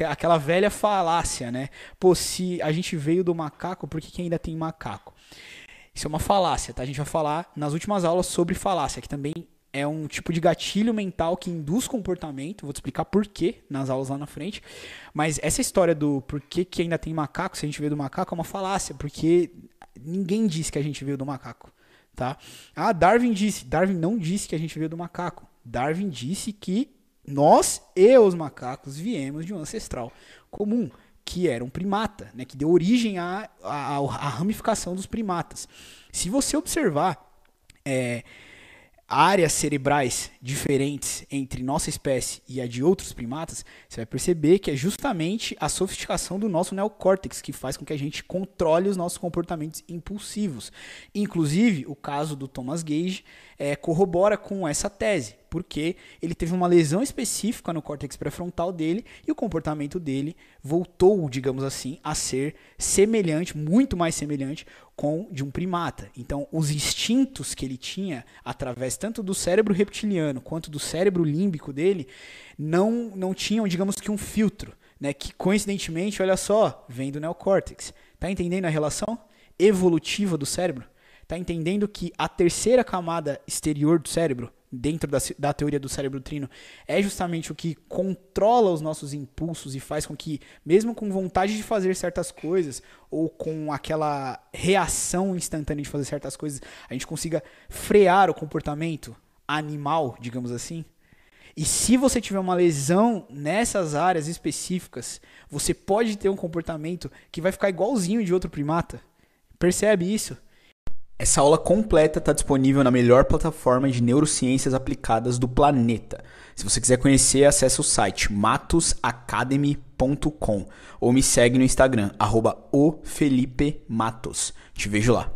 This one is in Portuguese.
aquela velha falácia, né? Pô, se a gente veio do macaco, por que, que ainda tem macaco? Isso é uma falácia, tá? A gente vai falar nas últimas aulas sobre falácia, que também é um tipo de gatilho mental que induz comportamento. Vou te explicar por quê nas aulas lá na frente. Mas essa história do por que, que ainda tem macaco, se a gente veio do macaco, é uma falácia, porque ninguém disse que a gente veio do macaco. Tá? Ah, Darwin disse. Darwin não disse que a gente veio do macaco. Darwin disse que nós e os macacos viemos de um ancestral comum, que era um primata, né, que deu origem à, à, ramificação dos primatas. Se você observar é, áreas cerebrais diferentes entre nossa espécie e a de outros primatas, você vai perceber que é justamente a sofisticação do nosso neocórtex que faz com que a gente controle os nossos comportamentos impulsivos. Inclusive, o caso do Thomas Gage é, corrobora com essa tese, porque ele teve uma lesão específica no córtex pré-frontal dele e o comportamento dele voltou, digamos assim, a ser semelhante, muito mais semelhante com de um primata. Então, os instintos que ele tinha através tanto do cérebro reptiliano quanto do cérebro límbico dele não não tinham, digamos que um filtro, né, que coincidentemente, olha só, vem do neocórtex. Tá entendendo a relação evolutiva do cérebro? Tá entendendo que a terceira camada exterior do cérebro dentro da, da teoria do cérebro trino, é justamente o que controla os nossos impulsos e faz com que, mesmo com vontade de fazer certas coisas, ou com aquela reação instantânea de fazer certas coisas, a gente consiga frear o comportamento animal, digamos assim. E se você tiver uma lesão nessas áreas específicas, você pode ter um comportamento que vai ficar igualzinho de outro primata. Percebe isso? Essa aula completa está disponível na melhor plataforma de neurociências aplicadas do planeta. Se você quiser conhecer, acesse o site matosacademy.com ou me segue no Instagram, arroba Te vejo lá.